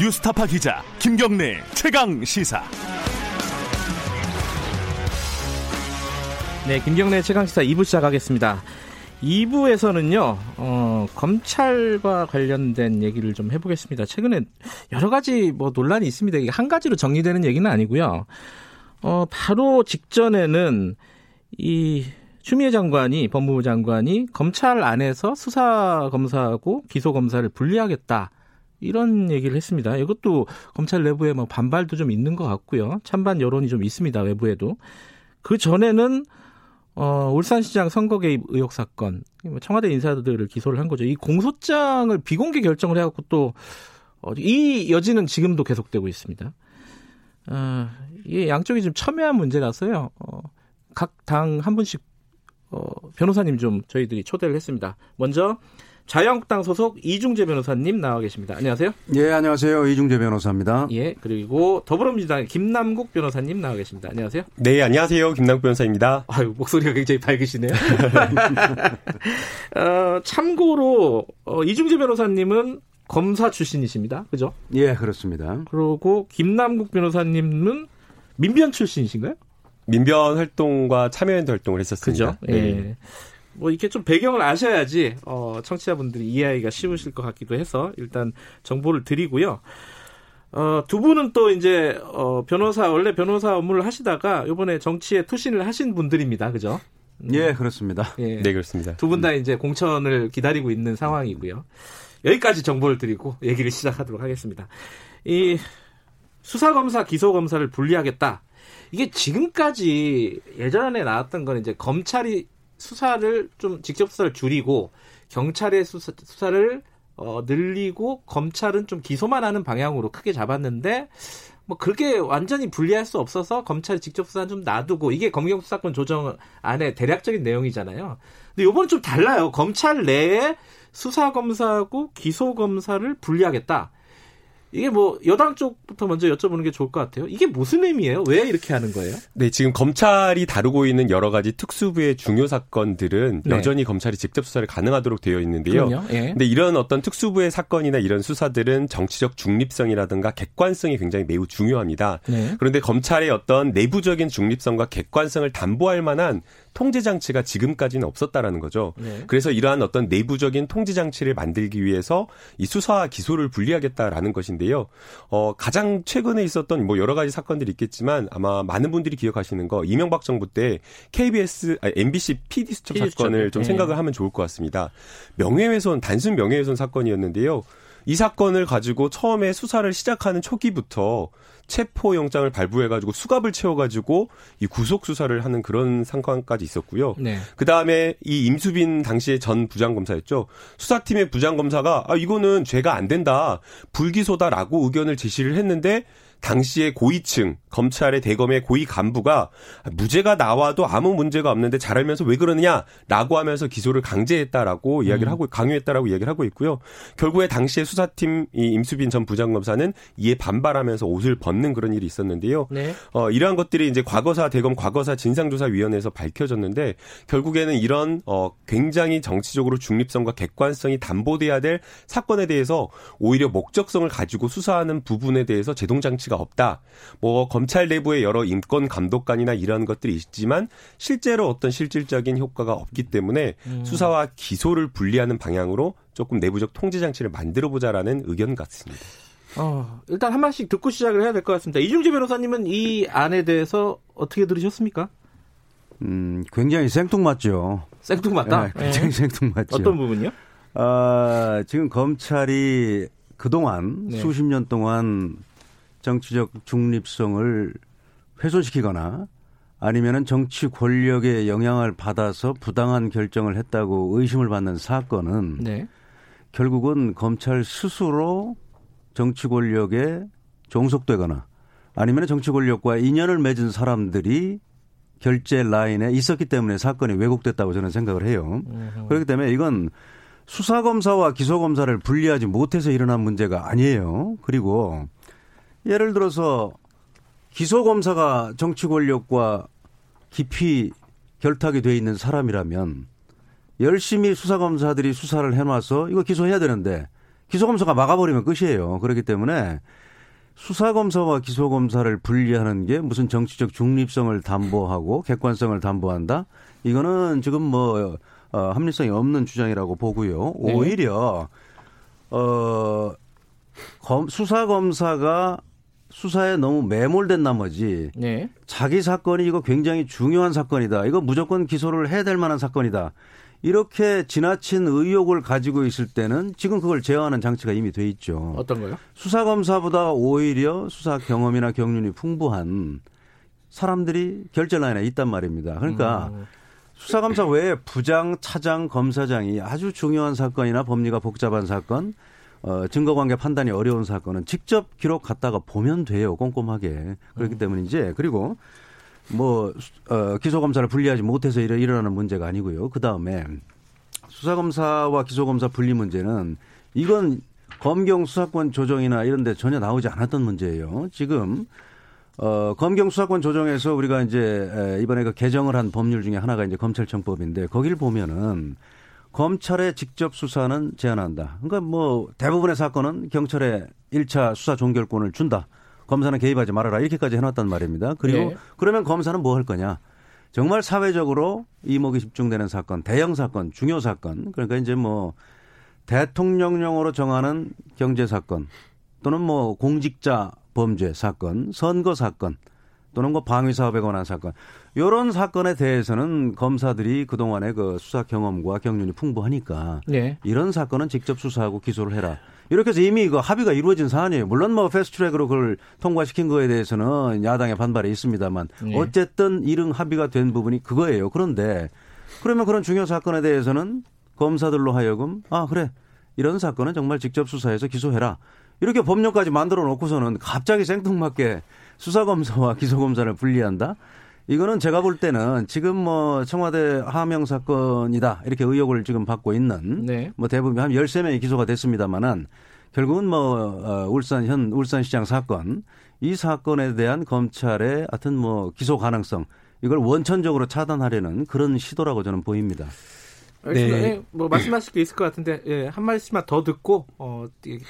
뉴스타파 기자 김경래 최강 시사. 네, 김경래 최강 시사 2부 시작하겠습니다. 2부에서는요, 어, 검찰과 관련된 얘기를 좀 해보겠습니다. 최근에 여러 가지 뭐 논란이 있습니다. 이게 한 가지로 정리되는 얘기는 아니고요. 어, 바로 직전에는 이 추미애 장관이 법무부 장관이 검찰 안에서 수사 검사하고 기소 검사를 분리하겠다. 이런 얘기를 했습니다. 이것도 검찰 내부에 뭐 반발도 좀 있는 것 같고요. 찬반 여론이 좀 있습니다. 외부에도. 그 전에는 어, 울산시장 선거 개입 의혹 사건, 뭐 청와대 인사들을 기소를 한 거죠. 이 공소장을 비공개 결정을 해갖고 또, 어, 이 여지는 지금도 계속되고 있습니다. 어, 이게 양쪽이 좀 첨예한 문제라서요. 어, 각 당 한 분씩 어, 변호사님 좀 저희들이 초대를 했습니다. 먼저 자유한국당 소속 이중재 변호사님 나와 계십니다. 안녕하세요. 예, 안녕하세요. 이중재 변호사입니다. 예, 그리고 더불어민주당 김남국 변호사님 나와 계십니다. 안녕하세요. 네, 안녕하세요. 김남국 변호사입니다. 아유, 목소리가 굉장히 밝으시네요. 어, 참고로 어, 이중재 변호사님은 검사 출신이십니다. 그죠? 예, 그렇습니다. 그리고 김남국 변호사님은 민변 출신이신가요? 민변 활동과 참여연대 활동을 했었습니다. 그죠? 예. 네. 뭐 이렇게 좀 배경을 아셔야지 어, 청취자분들이 이해하기가 쉬우실 것 같기도 해서 일단 정보를 드리고요. 어, 두 분은 또 이제 어, 변호사 원래 변호사 업무를 하시다가 이번에 정치에 투신을 하신 분들입니다. 그죠? 음. 예, 그렇습니다. 예. 네, 그렇습니다. 두 분 다 이제 공천을 기다리고 있는 상황이고요. 여기까지 정보를 드리고 얘기를 시작하도록 하겠습니다. 이 수사검사, 기소검사를 분리하겠다. 이게 지금까지 예전에 나왔던 건 이제 검찰이 수사를 좀 직접 수사를 줄이고 경찰의 수사, 수사를 어, 늘리고 검찰은 좀 기소만 하는 방향으로 크게 잡았는데 뭐 그렇게 완전히 분리할 수 없어서 검찰이 직접 수사는 좀 놔두고 이게 검경 수사권 조정 안에 대략적인 내용이잖아요. 근데 이번은 좀 달라요. 검찰 내에 수사 검사하고 기소 검사를 분리하겠다. 이게 뭐 여당 쪽부터 먼저 여쭤보는 게 좋을 것 같아요. 이게 무슨 의미예요? 왜 이렇게 하는 거예요? 네, 지금 검찰이 다루고 있는 여러 가지 특수부의 중요 사건들은 네. 여전히 검찰이 직접 수사를 가능하도록 되어 있는데요. 예. 근데 이런 어떤 특수부의 사건이나 이런 수사들은 정치적 중립성이라든가 객관성이 굉장히 매우 중요합니다. 네. 그런데 검찰의 어떤 내부적인 중립성과 객관성을 담보할 만한 통제 장치가 지금까지는 없었다라는 거죠. 네. 그래서 이러한 어떤 내부적인 통제 장치를 만들기 위해서 이 수사와 기소를 분리하겠다라는 것인데요. 어, 가장 최근에 있었던 뭐 여러 가지 사건들이 있겠지만 아마 많은 분들이 기억하시는 거 이명박 정부 때 KBS 아니, MBC PD 수첩 사건을 좀 네. 생각을 하면 좋을 것 같습니다. 명예훼손 단순 명예훼손 사건이었는데요. 이 사건을 가지고 처음에 수사를 시작하는 초기부터 체포 영장을 발부해가지고 수갑을 채워가지고 이 구속 수사를 하는 그런 상황까지 있었고요. 네. 그 다음에 이 임수빈 당시의 전 부장검사였죠. 수사팀의 부장검사가 아 이거는 죄가 안 된다 불기소다라고 의견을 제시를 했는데 당시에 고위층 검찰의 대검의 고위 간부가 무죄가 나와도 아무 문제가 없는데 잘 알면서 왜 그러느냐라고 하면서 기소를 강제했다라고 이야기를 음. 하고 강요했다라고 이야기를 하고 있고요. 결국에 당시에 수사팀 이 임수빈 전 부장검사는 이에 반발하면서 옷을 벗는 그런 일이 있었는데요. 네. 어, 이러한 것들이 이제 과거사 대검 과거사 진상조사위원회에서 밝혀졌는데 결국에는 이런 어, 굉장히 정치적으로 중립성과 객관성이 담보돼야 될 사건에 대해서 오히려 목적성을 가지고 수사하는 부분에 대해서 제동장치 가치가 없다. 뭐 검찰 내부의 여러 인권 감독관이나 이런 것들이 있지만 실제로 어떤 실질적인 효과가 없기 때문에 음. 수사와 기소를 분리하는 방향으로 조금 내부적 통제 장치를 만들어 보자라는 의견 같습니다. 어, 일단 한 마디씩 듣고 시작을 해야 될 것 같습니다. 이중재 변호사님은 이 안에 대해서 어떻게 들으셨습니까? 음, 굉장히 생뚱맞죠. 생뚱맞다? 네, 굉장히 네. 생뚱맞죠. 어떤 부분요? 어, 지금 검찰이 그동안 네. 수십 년 동안 정치적 중립성을 훼손시키거나 아니면은 정치 권력의 영향을 받아서 부당한 결정을 했다고 의심을 받는 사건은 네. 결국은 검찰 스스로 정치 권력에 종속되거나 아니면 정치 권력과 인연을 맺은 사람들이 결제 라인에 있었기 때문에 사건이 왜곡됐다고 저는 생각을 해요. 으흠. 그렇기 때문에 이건 수사검사와 기소검사를 분리하지 못해서 일어난 문제가 아니에요. 그리고 예를 들어서 기소검사가 정치 권력과 깊이 결탁이 돼 있는 사람이라면 열심히 수사검사들이 수사를 해놔서 이거 기소해야 되는데 기소검사가 막아버리면 끝이에요. 그렇기 때문에 수사검사와 기소검사를 분리하는 게 무슨 정치적 중립성을 담보하고 객관성을 담보한다? 이거는 지금 뭐, 어, 합리성이 없는 주장이라고 보고요. 네. 오히려, 어, 검, 수사검사가 수사에 너무 매몰된 나머지 네. 자기 사건이 이거 굉장히 중요한 사건이다. 이거 무조건 기소를 해야 될 만한 사건이다. 이렇게 지나친 의혹을 가지고 있을 때는 지금 그걸 제어하는 장치가 이미 돼 있죠. 어떤 거요? 수사 검사보다 오히려 수사 경험이나 경륜이 풍부한 사람들이 결제 라인에 있단 말입니다. 그러니까 음. 수사 검사 외에 부장, 차장, 검사장이 아주 중요한 사건이나 법리가 복잡한 사건, 어, 증거관계 판단이 어려운 사건은 직접 기록 갖다가 보면 돼요. 꼼꼼하게. 그렇기 음. 때문이지. 그리고 뭐 어, 기소검사를 분리하지 못해서 일어나는 문제가 아니고요. 그 다음에 수사검사와 기소검사 분리 문제는 이건 검경 수사권 조정이나 이런 데 전혀 나오지 않았던 문제예요. 지금 어, 검경 수사권 조정에서 우리가 이제 이번에 그 개정을 한 법률 중에 하나가 이제 검찰청법인데 거기를 보면은 검찰의 직접 수사는 제한한다. 그러니까 뭐 대부분의 사건은 경찰에 1차 수사 종결권을 준다. 검사는 개입하지 말아라 이렇게까지 해놨단 말입니다. 그리고 네. 그러면 검사는 뭐 할 거냐? 정말 사회적으로 이목이 집중되는 사건, 대형 사건, 중요 사건, 그러니까 이제 뭐 대통령령으로 정하는 경제 사건 또는 뭐 공직자 범죄 사건, 선거 사건 또는 뭐 방위 사업에 관한 사건 이런 사건에 대해서는 검사들이 그동안의 그 수사 경험과 경륜이 풍부하니까 네. 이런 사건은 직접 수사하고 기소를 해라. 이렇게 해서 이미 그 합의가 이루어진 사안이에요. 물론 뭐 패스트트랙으로 그걸 통과시킨 거에 대해서는 야당의 반발이 있습니다만 네. 어쨌든 이른 합의가 된 부분이 그거예요. 그런데 그러면 그런 중요 사건에 대해서는 검사들로 하여금 아 그래 이런 사건은 정말 직접 수사해서 기소해라. 이렇게 법령까지 만들어 놓고서는 갑자기 생뚱맞게 수사검사와 기소검사를 분리한다? 이거는 제가 볼 때는 지금 뭐 청와대 하명 사건이다 이렇게 의혹을 지금 받고 있는 네. 뭐 대부분 한 13명이 기소가 됐습니다만은 결국은 뭐 어, 울산 현 울산시장 사건 이 사건에 대한 검찰의 하여튼 뭐 기소 가능성 이걸 원천적으로 차단하려는 그런 시도라고 저는 보입니다. 네. 네. 뭐 말씀하실 게 있을 것 같은데 예, 한 말씀만 더 듣고 어,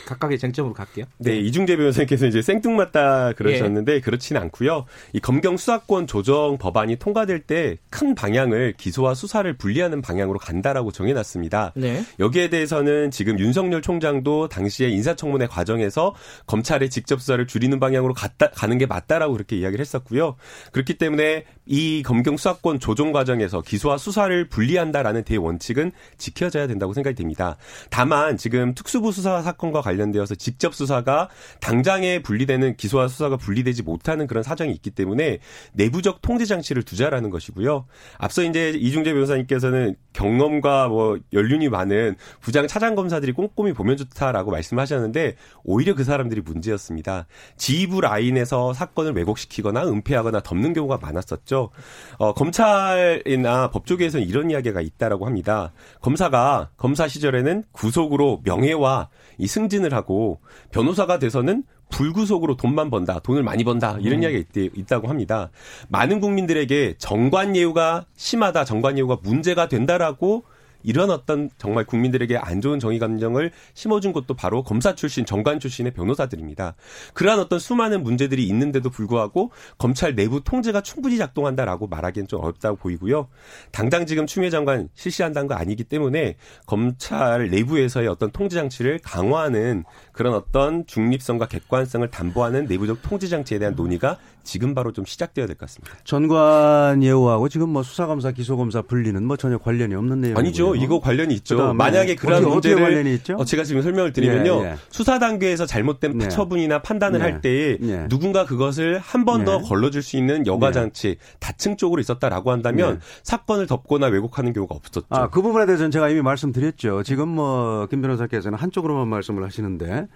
각각의 쟁점으로 갈게요. 네, 이중재 변호사님께서 이제 생뚱맞다 그러셨는데 예. 그렇지는 않고요. 이 검경 수사권 조정 법안이 통과될 때 큰 방향을 기소와 수사를 분리하는 방향으로 간다라고 정해놨습니다. 네. 여기에 대해서는 지금 윤석열 총장도 당시에 인사청문회 과정에서 검찰의 직접 수사를 줄이는 방향으로 갔다, 가는 게 맞다라고 그렇게 이야기를 했었고요. 그렇기 때문에 이 검경 수사권 조정 과정에서 기소와 수사를 분리한다라는 대원 원칙은 지켜져야 된다고 생각이 됩니다. 다만 지금 특수부 수사 사건과 관련되어서 직접 수사가 당장에 분리되는 기소와 수사가 분리되지 못하는 그런 사정이 있기 때문에 내부적 통제 장치를 두자라는 것이고요. 앞서 이제 이중재 변호사님께서는 경험과 뭐 연륜이 많은 부장 차장 검사들이 꼼꼼히 보면 좋다라고 말씀하셨는데 오히려 그 사람들이 문제였습니다. 지휘부 라인에서 사건을 왜곡시키거나 은폐하거나 덮는 경우가 많았었죠. 어, 검찰이나 법조계에서는 이런 이야기가 있다라고 합니다. 있습니다. 검사가 검사 시절에는 구속으로 명예와 이 승진을 하고 변호사가 돼서는 불구속으로 돈만 번다, 돈을 많이 번다 이런 음. 이야기가 있, 다고 합니다. 많은 국민들에게 정관 예우가 심하다, 정관 예우가 문제가 된다라고 이런 어떤 정말 국민들에게 안 좋은 정의 감정을 심어준 것도 바로 검사 출신, 정관 출신의 변호사들입니다. 그러한 어떤 수많은 문제들이 있는데도 불구하고 검찰 내부 통제가 충분히 작동한다라고 말하기엔 좀 어렵다고 보이고요. 당장 지금 추미애 장관 실시한다는 거 아니기 때문에 검찰 내부에서의 어떤 통제 장치를 강화하는 그런 어떤 중립성과 객관성을 담보하는 내부적 통제 장치에 대한 논의가 지금 바로 좀 시작되어야 될 것 같습니다. 전관 예우하고 지금 뭐 수사검사, 기소검사 분리는 뭐 전혀 관련이 없는 내용 아니죠. 이거 관련이 있죠. 만약에 그런 어떻게, 문제를 관련이 있죠? 어, 제가 지금 설명을 드리면요. 예, 예. 수사 단계에서 잘못된 예. 처분이나 판단을 할 때에 예. 누군가 그것을 한 번더 예. 걸러줄 수 있는 여과 예. 장치 다층 쪽으로 있었다라고 한다면 사건을 덮거나 왜곡하는 경우가 없었죠. 아, 그 부분에 대해서는 제가 이미 말씀드렸죠. 지금 뭐 김 변호사께서는 한쪽으로만 말씀을 하시는데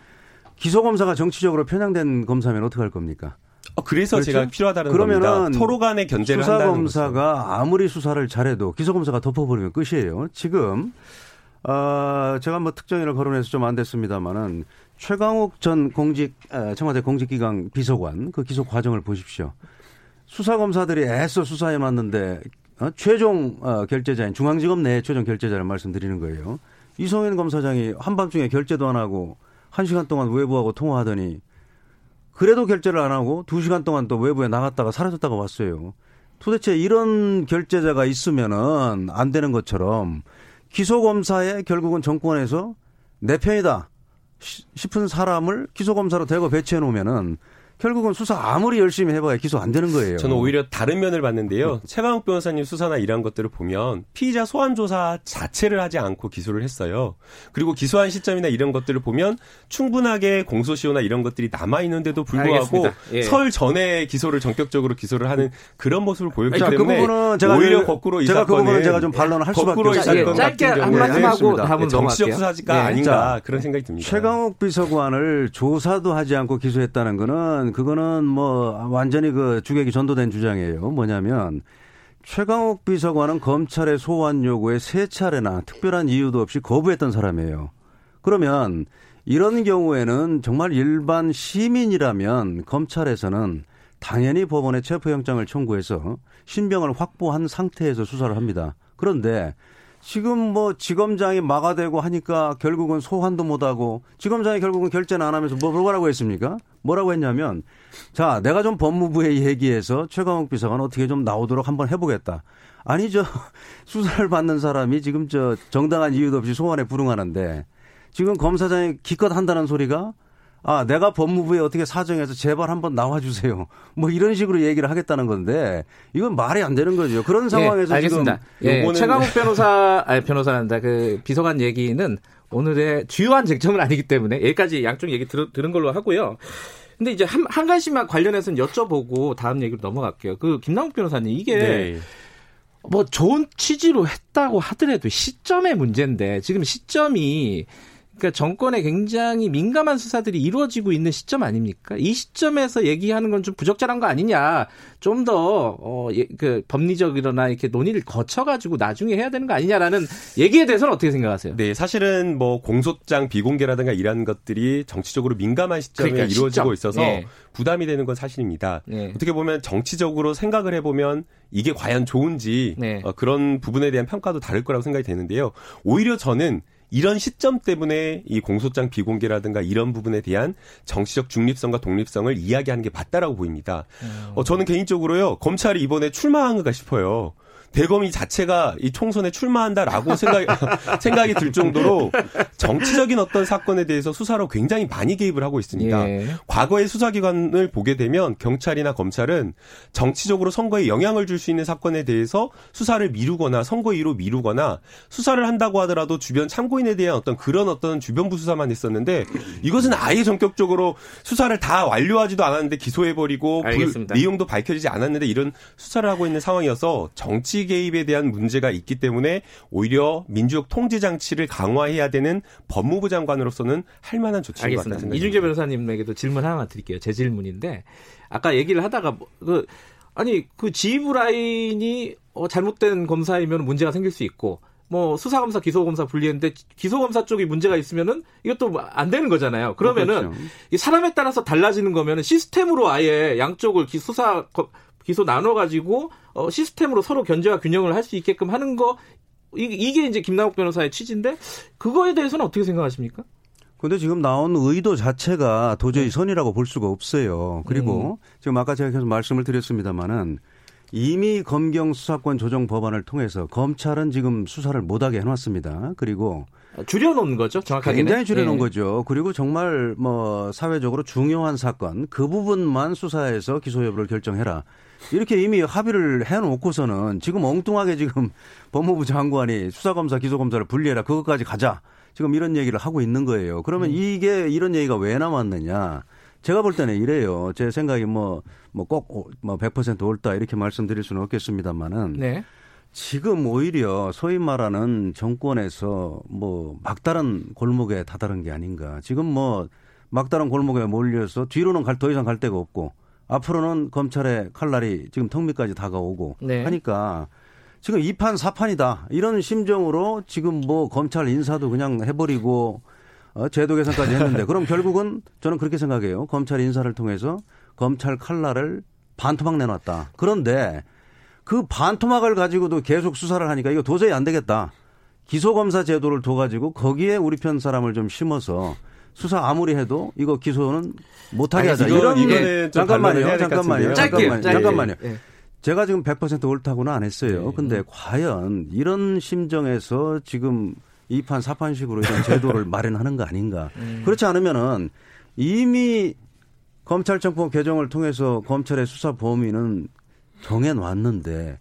기소검사가 정치적으로 편향된 검사면 어떻게 할 겁니까? 어, 그래서 그렇죠? 제가 필요하다는 그러면은. 서로 간의 견제를 수사 검사가 아무리 수사를 잘해도 기소 검사가 덮어버리면 끝이에요. 지금 어, 제가 뭐 특정인을 거론해서 좀 안 됐습니다만은 최강욱 전 공직 청와대 공직기강 비서관 그 기소 과정을 보십시오. 수사 검사들이 애써 수사해 놨는데 어, 최종 어, 결제자인 중앙지검 내 최종 결제자를 말씀드리는 거예요. 이성현 검사장이 한밤중에 결제도 안 하고 한 시간 동안 외부하고 통화하더니 그래도 결제를 안 하고 두 시간 동안 또 외부에 나갔다가 사라졌다가 왔어요. 도대체 이런 결제자가 있으면은 안 되는 것처럼 기소검사에 결국은 정권에서 내 편이다 싶은 사람을 기소검사로 대거 배치해 놓으면은 결국은 수사 아무리 열심히 해봐야 기소 안 되는 거예요. 저는 오히려 다른 면을 봤는데요. 네. 최강욱 변호사님 수사나 이런 것들을 보면 피의자 소환 조사 자체를 하지 않고 기소를 했어요. 그리고 기소한 시점이나 이런 것들을 보면 충분하게 공소시효나 이런 것들이 남아 있는데도 불구하고 예. 설 전에 기소를 전격적으로 기소를 하는 그런 모습을 보였기 자, 그 때문에 그 부분은 제가 오히려 거꾸로 이 제가 그 부분은 제가 좀 반론을 할 수밖에 없어요. 예, 짧게 한 말씀 하고 다음은 정치적 수사가 네. 아닌가 그런 생각이 듭니다. 최강욱 비서관을 조사도 하지 않고 기소했다는 거는 그거는 뭐 완전히 그 주객이 전도된 주장이에요. 뭐냐면 최강욱 비서관은 검찰의 소환 요구에 세 차례나 특별한 이유도 없이 거부했던 사람이에요. 그러면 이런 경우에는 정말 일반 시민이라면 검찰에서는 당연히 법원에 체포영장을 청구해서 신병을 확보한 상태에서 수사를 합니다. 그런데 지금 뭐 지검장이 막아대고 하니까 결국은 소환도 못하고 지검장이 결국은 결재는 안 하면서 뭐 뭐라고 했습니까? 뭐라고 했냐면 자 내가 좀 법무부에 얘기해서 최강욱 비서관 어떻게 좀 나오도록 한번 해보겠다. 아니 저 수사를 받는 사람이 지금 저 정당한 이유도 없이 소환에 불응하는데 지금 검사장이 기껏 한다는 소리가 아, 내가 법무부에 어떻게 사정해서 제발 한번 나와주세요. 뭐 이런 식으로 얘기를 하겠다는 건데 이건 말이 안 되는 거죠. 그런 예, 상황에서 예, 알겠습니다. 지금 예, 최강욱 변호사, 아니 변호사란다. 그 비서관 얘기는 오늘의 주요한 쟁점은 아니기 때문에 여기까지 양쪽 얘기 들, 들은 걸로 하고요. 근데 이제 한, 한 가지만 관련해서는 여쭤보고 다음 얘기로 넘어갈게요. 그 김남욱 변호사님 이게 네. 뭐 좋은 취지로 했다고 하더라도 시점의 문제인데 지금 시점이 그러니까 정권에 굉장히 민감한 수사들이 이루어지고 있는 시점 아닙니까? 이 시점에서 얘기하는 건 좀 부적절한 거 아니냐. 좀 더, 어, 예, 그, 법리적이거나 이렇게 논의를 거쳐가지고 나중에 해야 되는 거 아니냐라는 얘기에 대해서는 어떻게 생각하세요? 네, 사실은 뭐 공소장 비공개라든가 이런 것들이 정치적으로 민감한 시점에 그러니까 이루어지고 시점. 있어서 네. 부담이 되는 건 사실입니다. 네. 어떻게 보면 정치적으로 생각을 해보면 이게 과연 좋은지 네. 어, 그런 부분에 대한 평가도 다를 거라고 생각이 되는데요. 오히려 저는 이런 시점 때문에 이 공소장 비공개라든가 이런 부분에 대한 정치적 중립성과 독립성을 이야기하는 게 맞다라고 보입니다. 음. 어, 저는 개인적으로요 검찰이 이번에 출마한가 싶어요. 대검이 자체가 이 총선에 출마한다라고 생각, 생각이 들 정도로 정치적인 어떤 사건에 대해서 수사로 굉장히 많이 개입을 하고 있습니다. 예. 과거의 수사기관을 보게 되면 경찰이나 검찰은 정치적으로 선거에 영향을 줄 수 있는 사건에 대해서 수사를 미루거나 선거위로 미루거나 수사를 한다고 하더라도 주변 참고인에 대한 어떤 그런 어떤 주변부 수사만 했었는데 이것은 아예 전격적으로 수사를 다 완료하지도 않았는데 기소해버리고 그 내용도 밝혀지지 않았는데 이런 수사를 하고 있는 상황이어서 정치 개입에 대한 문제가 있기 때문에 오히려 민주적 통제 장치를 강화해야 되는 법무부 장관으로서는 할 만한 조치인 것 같다는 이중재 변호사님에게도 질문 하나 드릴게요. 제 질문인데 아까 얘기를 하다가 뭐, 그 아니 그 지휘부 라인이 어, 잘못된 검사이면 문제가 생길 수 있고 뭐 수사검사, 기소검사 분리했는데 기소검사 쪽이 문제가 있으면은 이것도 안 되는 거잖아요. 그러면은 그렇죠. 사람에 따라서 달라지는 거면은 시스템으로 아예 양쪽을 수사 기소 나눠 가지고 어, 시스템으로 서로 견제와 균형을 할 수 있게끔 하는 거 이게 이제 김남욱 변호사의 취지인데 그거에 대해서는 어떻게 생각하십니까? 근데 지금 나온 의도 자체가 도저히 네. 선이라고 볼 수가 없어요. 그리고 음. 지금 아까 제가 계속 말씀을 드렸습니다마는 이미 검경 수사권 조정 법안을 통해서 검찰은 지금 수사를 못하게 해놨습니다. 그리고 줄여놓은 거죠, 정확하게. 굉장히 줄여놓은 네. 거죠. 그리고 정말 뭐 사회적으로 중요한 사건 그 부분만 수사해서 기소 여부를 결정해라. 이렇게 이미 합의를 해놓고서는 지금 엉뚱하게 지금 법무부 장관이 수사검사, 기소검사를 분리해라. 그것까지 가자. 지금 이런 얘기를 하고 있는 거예요. 그러면 음. 이게 이런 얘기가 왜 남았느냐. 제가 볼 때는 이래요. 제 생각이 뭐, 뭐 꼭, 뭐 100% 옳다 이렇게 말씀드릴 수는 없겠습니다만은. 네. 지금 오히려 소위 말하는 정권에서 뭐 막다른 골목에 다다른 게 아닌가. 지금 뭐 막다른 골목에 몰려서 뒤로는 갈, 더 이상 갈 데가 없고 앞으로는 검찰의 칼날이 지금 턱밑까지 다가오고 네. 하니까 지금 2판 4판이다. 이런 심정으로 지금 뭐 검찰 인사도 그냥 해버리고 어, 제도 개선까지 했는데 그럼 결국은 저는 그렇게 생각해요. 검찰 인사를 통해서 검찰 칼날을 반토막 내놨다. 그런데 그 반토막을 가지고도 계속 수사를 하니까 이거 도저히 안 되겠다. 기소검사 제도를 둬가지고 거기에 우리 편 사람을 좀 심어서 수사 아무리 해도 이거 기소는 못하게 하자. 이런 이거는 잠깐만요. 잠깐만요. 잠깐만요. 잠깐만요. 네. 제가 지금 100% 옳다고는 안 했어요. 네. 근데 과연 이런 심정에서 지금 2판 4판식으로 이런 제도를 마련하는 거 아닌가. 음. 그렇지 않으면은 이미 검찰청법 개정을 통해서 검찰의 수사 범위는 정해놨는데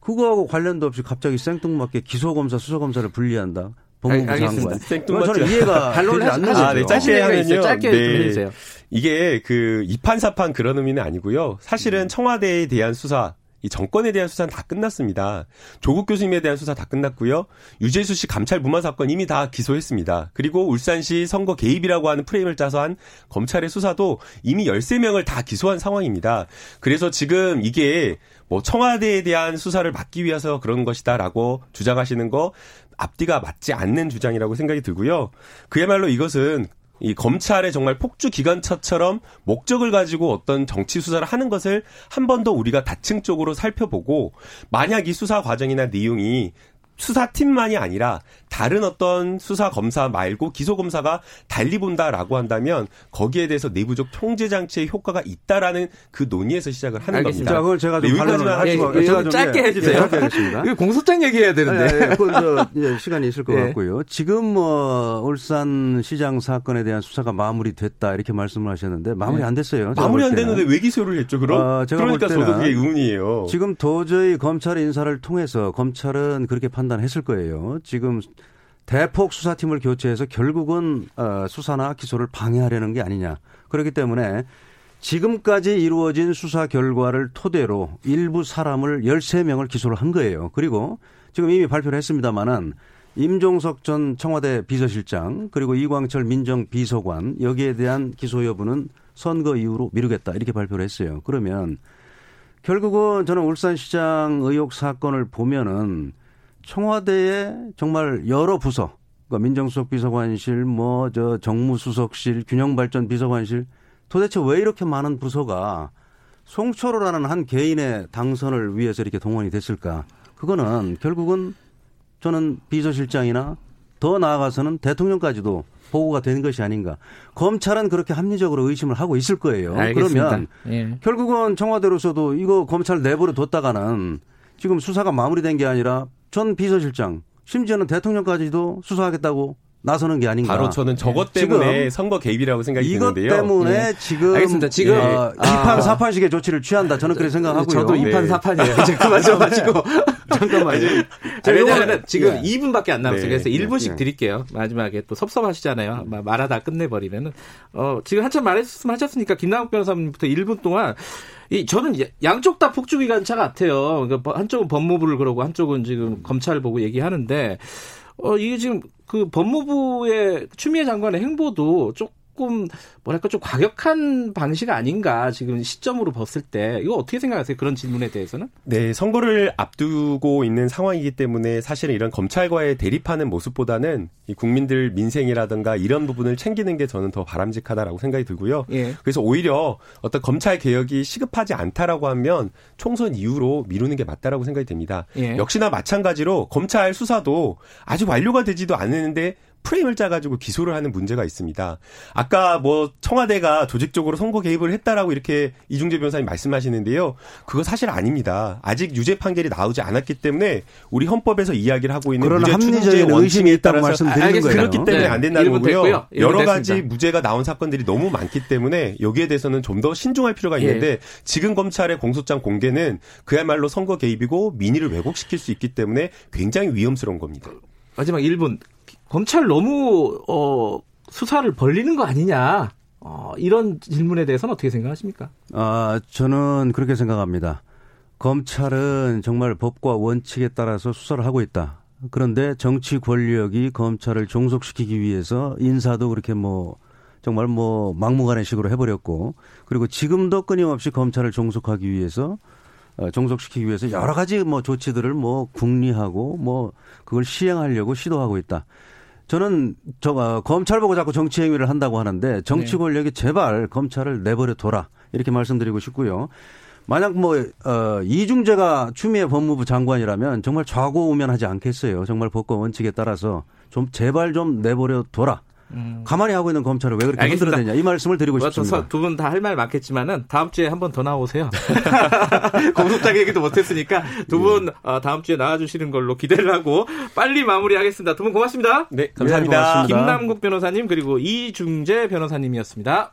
그거하고 관련도 없이 갑자기 생뚱맞게 기소검사, 수사검사를 분리한다. 법무부 장관. 저는 이해가 반론을 않는 아, 네, 짧게 하면요. 짧게 네. 해주세요. 이게 그 2판 4판 그런 의미는 아니고요. 사실은 음. 청와대에 대한 수사 이 정권에 대한 수사는 다 끝났습니다. 조국 교수님에 대한 수사 다 끝났고요. 유재수 씨 감찰 무마 사건 이미 다 기소했습니다. 그리고 울산시 선거 개입이라고 하는 프레임을 짜서 한 검찰의 수사도 이미 13명을 다 기소한 상황입니다. 그래서 지금 이게 뭐 청와대에 대한 수사를 막기 위해서 그런 것이다라고 주장하시는 거 앞뒤가 맞지 않는 주장이라고 생각이 들고요. 그야말로 이것은 이 검찰의 정말 폭주 기관차처럼 목적을 가지고 어떤 정치 수사를 하는 것을 한 번 더 우리가 다층적으로 살펴보고 만약 이 수사 과정이나 내용이 수사팀만이 아니라 다른 어떤 수사 검사 말고 기소 검사가 달리 본다라고 한다면 거기에 대해서 내부적 통제 장치의 효과가 있다라는 그 논의에서 시작을 하는 알겠습니다. 겁니다. 자, 그걸 제가 좀 네, 여기까지만 하시고 예, 좀 짧게 예, 해주세요. 짧게 하겠습니다. 공소장 얘기해야 되는데. 예, 예, 그, 예, 시간이 있을 것 예. 같고요. 지금 뭐 울산 시장 사건에 대한 수사가 마무리됐다 이렇게 말씀을 하셨는데 마무리 안 됐어요. 마무리 안 됐는데 왜 기소를 했죠? 그럼 어, 제가 그러니까 저도 그게 의문이에요. 지금 도저히 검찰 인사를 통해서 검찰은 그렇게 판단했을 거예요. 지금 대폭 수사팀을 교체해서 결국은 어, 수사나 기소를 방해하려는 게 아니냐. 그렇기 때문에 지금까지 이루어진 수사 결과를 토대로 일부 사람을 13명을 기소를 한 거예요. 그리고 지금 이미 발표를 했습니다마는 임종석 전 청와대 비서실장 그리고 이광철 민정비서관 여기에 대한 기소 여부는 선거 이후로 미루겠다 이렇게 발표를 했어요. 그러면 결국은 저는 울산시장 의혹 사건을 보면은 청와대에 정말 여러 부서, 그러니까 민정수석 비서관실, 뭐 저 정무수석실, 균형발전 비서관실, 도대체 왜 이렇게 많은 부서가 송철호라는 한 개인의 당선을 위해서 이렇게 동원이 됐을까? 그거는 결국은 저는 비서실장이나 더 나아가서는 대통령까지도 보고가 된 것이 아닌가. 검찰은 그렇게 합리적으로 의심을 하고 있을 거예요. 알겠습니다. 그러면 예. 결국은 청와대로서도 이거 검찰 내부로 뒀다가는 지금 수사가 마무리된 게 아니라 전 비서실장 심지어는 대통령까지도 수사하겠다고 나서는 게 아닌가. 바로 저는 저것 때문에 선거 개입이라고 생각이 이것 드는데요. 이것 때문에 예. 지금 알겠습니다. 지금 어, 아, 2판 4판식의 조치를 취한다. 저는 그렇게 생각하고요. 저도 2판 4판이에요. 이제 그만 좀 하시고. 잠깐만요. 왜냐하면 지금 예. 2분밖에 안 남았어요. 네. 그래서 1분씩 예. 드릴게요. 마지막에 또 섭섭하시잖아요. 말하다 끝내버리면은. 어, 지금 한참 말했으면 김남욱 변호사님부터 1분 동안 이 저는 양쪽 다 폭주 기관차 같아요. 그러니까 한쪽은 법무부를 그러고 한쪽은 지금 검찰을 보고 얘기하는데 어 이게 지금 그 법무부의 추미애 장관의 행보도 좀 조금 뭐랄까 좀 과격한 방식 아닌가 지금 시점으로 봤을 때 이거 어떻게 생각하세요? 그런 질문에 대해서는? 네, 선거를 앞두고 있는 상황이기 때문에 사실은 이런 검찰과의 대립하는 모습보다는 이 국민들 민생이라든가 이런 부분을 챙기는 게 저는 더 바람직하다라고 생각이 들고요. 예. 그래서 오히려 어떤 검찰 개혁이 시급하지 않다라고 하면 총선 이후로 미루는 게 맞다라고 생각이 됩니다. 예. 역시나 마찬가지로 검찰 수사도 아직 완료가 되지도 않았는데 프레임을 짜가지고 기소를 하는 문제가 있습니다. 아까 뭐 청와대가 조직적으로 선거 개입을 했다라고 이렇게 이중재 변호사님 말씀하시는데요. 그거 사실 아닙니다. 아직 유죄 판결이 나오지 않았기 때문에 우리 헌법에서 이야기를 하고 있는 무죄 추정의 원심이 있다고 말씀드리는 거예요. 그렇기 때문에 네. 안 된다는 거고요. 여러 가지 무죄가 나온 사건들이 너무 많기 때문에 여기에 대해서는 좀 더 신중할 필요가 있는데 예. 지금 검찰의 공소장 공개는 그야말로 선거 개입이고 민의를 왜곡시킬 수 있기 때문에 굉장히 위험스러운 겁니다. 마지막 1분 검찰 너무 어, 수사를 벌리는 거 아니냐. 어, 이런 질문에 대해서는 어떻게 생각하십니까? 아, 저는 그렇게 생각합니다. 검찰은 정말 법과 원칙에 따라서 수사를 하고 있다. 그런데 정치 권력이 검찰을 종속시키기 위해서 인사도 그렇게 뭐 정말 뭐 막무가내 식으로 해버렸고 그리고 지금도 끊임없이 검찰을 종속하기 위해서 어, 종속시키기 위해서 여러 가지 뭐 조치들을 뭐 궁리하고 뭐 그걸 시행하려고 시도하고 있다. 저는 저 어, 검찰 보고 자꾸 정치 행위를 한다고 하는데 정치 네. 권력이 제발 검찰을 내버려 둬라 이렇게 말씀드리고 싶고요. 만약 뭐 어, 이중재가 추미애 법무부 장관이라면 정말 좌고우면하지 않겠어요. 정말 법과 원칙에 따라서 좀 제발 좀 내버려 둬라. 음. 가만히 하고 있는 검찰을 왜 그렇게 흔들어대냐 이 말씀을 드리고 뭐 싶습니다. 두 분 다 할 말 많겠지만은 다음 주에 한 번 더 나오세요. 공소장 얘기도 못했으니까 두분 예. 어, 다음 주에 나와주시는 걸로 기대를 하고 빨리 마무리하겠습니다. 두 분 고맙습니다. 네, 감사합니다. 네, 고맙습니다. 김남국 변호사님 그리고 이중재 변호사님이었습니다.